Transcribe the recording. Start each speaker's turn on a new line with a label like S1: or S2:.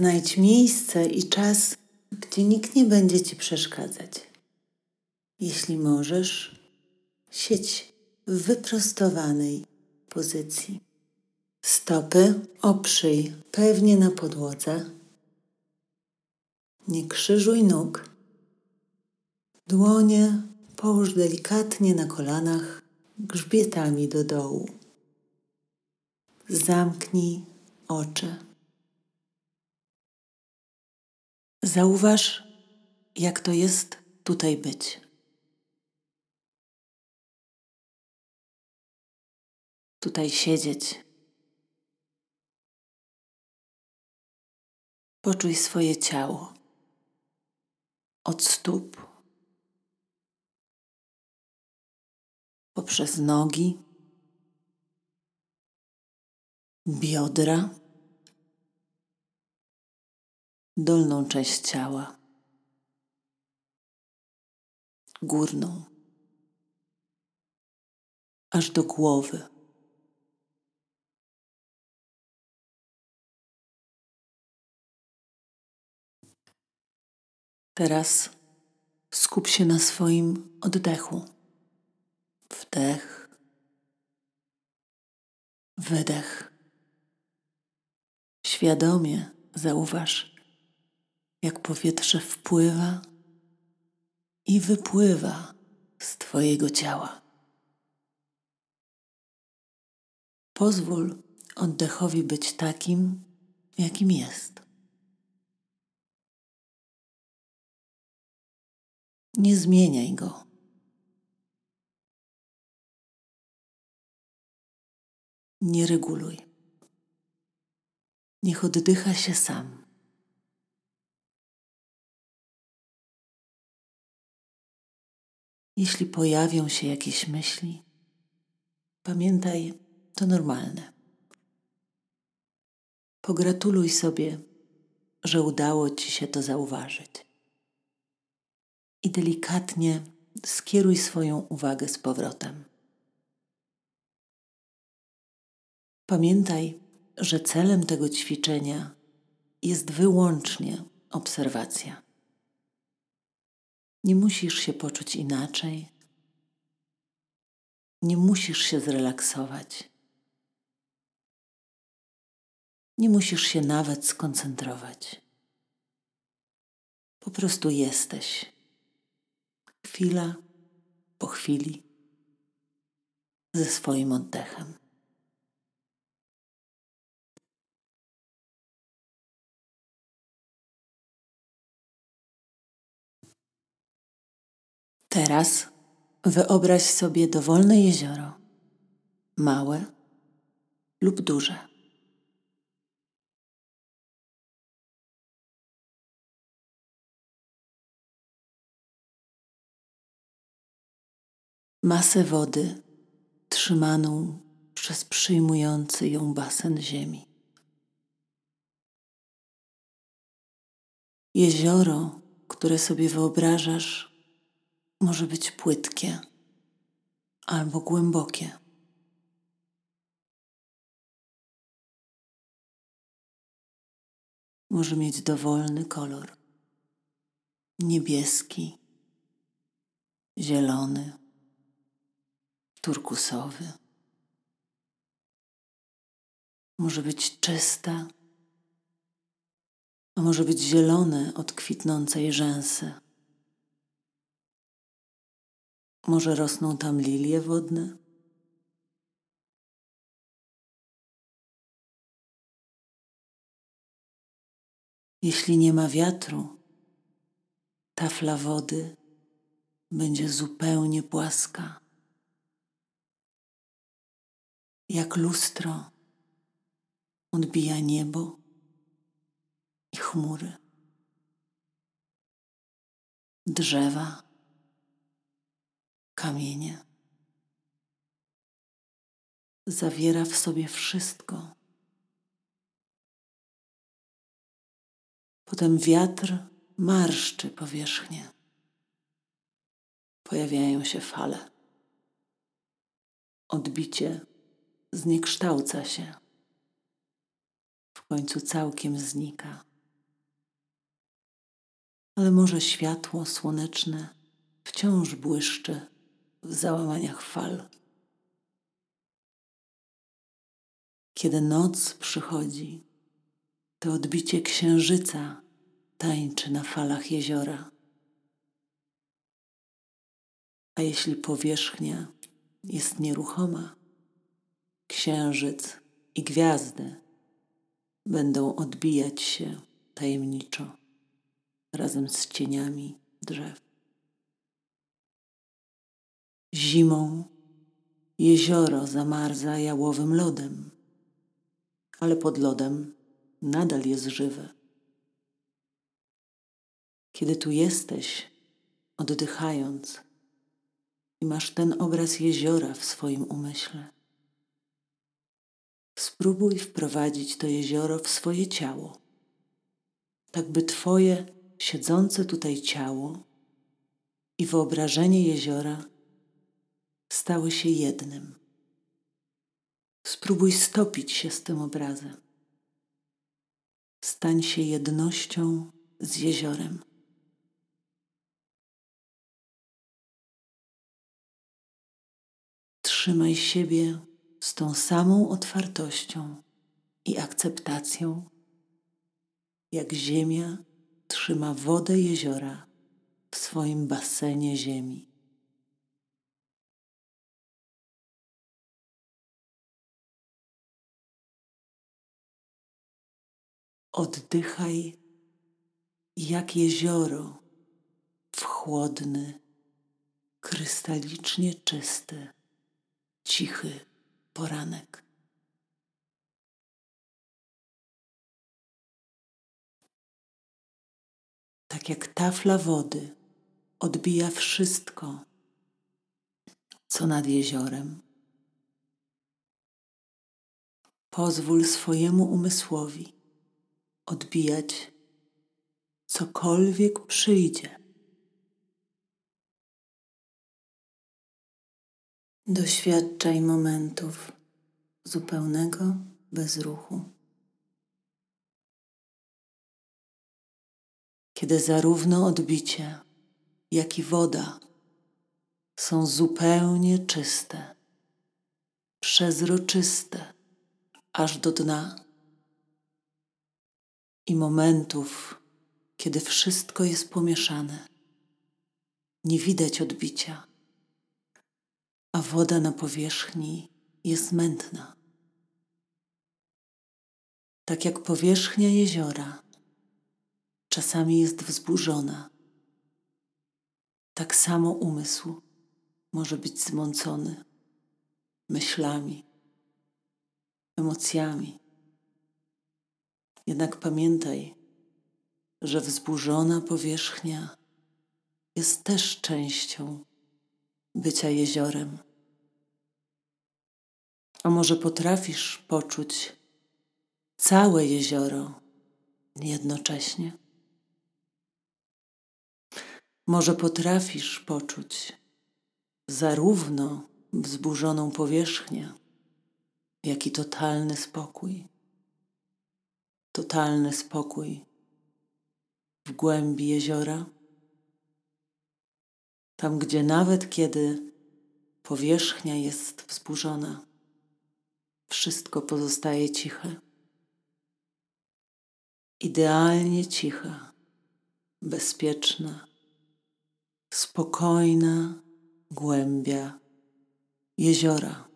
S1: Znajdź miejsce i czas, gdzie nikt nie będzie ci przeszkadzać. Jeśli możesz, siedź w wyprostowanej pozycji. Stopy oprzyj pewnie na podłodze. Nie krzyżuj nóg. Dłonie połóż delikatnie na kolanach, grzbietami do dołu. Zamknij oczy. Zauważ, jak to jest tutaj być. Tutaj siedzieć. Poczuj swoje ciało od stóp poprzez nogi, biodra, dolną część ciała, górną, aż do głowy. Teraz skup się na swoim oddechu. Wdech, wydech. Świadomie zauważ, jak powietrze wpływa i wypływa z Twojego ciała. Pozwól oddechowi być takim, jakim jest. Nie zmieniaj go. Nie reguluj. Niech oddycha się sam. Jeśli pojawią się jakieś myśli, pamiętaj, to normalne. Pogratuluj sobie, że udało ci się to zauważyć i delikatnie skieruj swoją uwagę z powrotem. Pamiętaj, że celem tego ćwiczenia jest wyłącznie obserwacja. Nie musisz się poczuć inaczej, nie musisz się zrelaksować, nie musisz się nawet skoncentrować. Po prostu jesteś chwila po chwili ze swoim oddechem. Teraz wyobraź sobie dowolne jezioro, małe lub duże. masę wody trzymaną przez przyjmujący ją basen ziemi. Jezioro, które sobie wyobrażasz, może być płytkie albo głębokie. Może mieć dowolny kolor niebieski, zielony turkusowy. Może być czysta, a może być zielone od kwitnącej rzęsy. Może rosną tam lilie wodne? Jeśli nie ma wiatru, tafla wody będzie zupełnie płaska. Jak lustro odbija niebo i chmury, drzewa, kamienie. Zawiera w sobie wszystko. Potem wiatr marszczy powierzchnię. Pojawiają się fale. Odbicie zniekształca się, w końcu całkiem znika. ale może światło słoneczne wciąż błyszczy załamaniach fal. Kiedy noc przychodzi, to odbicie księżyca tańczy na falach jeziora. A jeśli powierzchnia jest nieruchoma, księżyc i gwiazdy będą odbijać się tajemniczo razem z cieniami drzew. Zimą jezioro zamarza jałowym lodem, ale pod lodem nadal jest żywe. Kiedy tu jesteś, oddychając, i masz ten obraz jeziora w swoim umyśle, spróbuj wprowadzić to jezioro w swoje ciało, tak by Twoje siedzące tutaj ciało i wyobrażenie jeziora stały się jednym. Spróbuj stopić się z tym obrazem. Stań się jednością z jeziorem. Trzymaj siebie z tą samą otwartością i akceptacją, jak ziemia trzyma wodę jeziora w swoim basenie ziemi. Oddychaj jak jezioro w chłodny, krystalicznie czysty, cichy poranek. Tak jak tafla wody odbija wszystko, co nad jeziorem. Pozwól swojemu umysłowi odbijać cokolwiek przyjdzie. Doświadczaj momentów zupełnego bezruchu. Kiedy zarówno odbicie, jak i woda są zupełnie czyste, przezroczyste, aż do dna i momentów, kiedy wszystko jest pomieszane. Nie widać odbicia, a woda na powierzchni jest mętna. Tak jak powierzchnia jeziora czasami jest wzburzona, tak samo umysł może być zmącony myślami, emocjami jednak pamiętaj, że wzburzona powierzchnia jest też częścią bycia jeziorem. A może potrafisz poczuć całe jezioro jednocześnie? Może potrafisz poczuć zarówno wzburzoną powierzchnię, jak i totalny spokój totalny spokój w głębi jeziora, tam gdzie nawet kiedy powierzchnia jest wzburzona, wszystko pozostaje ciche. Idealnie cicha, bezpieczna, spokojna głębia jeziora.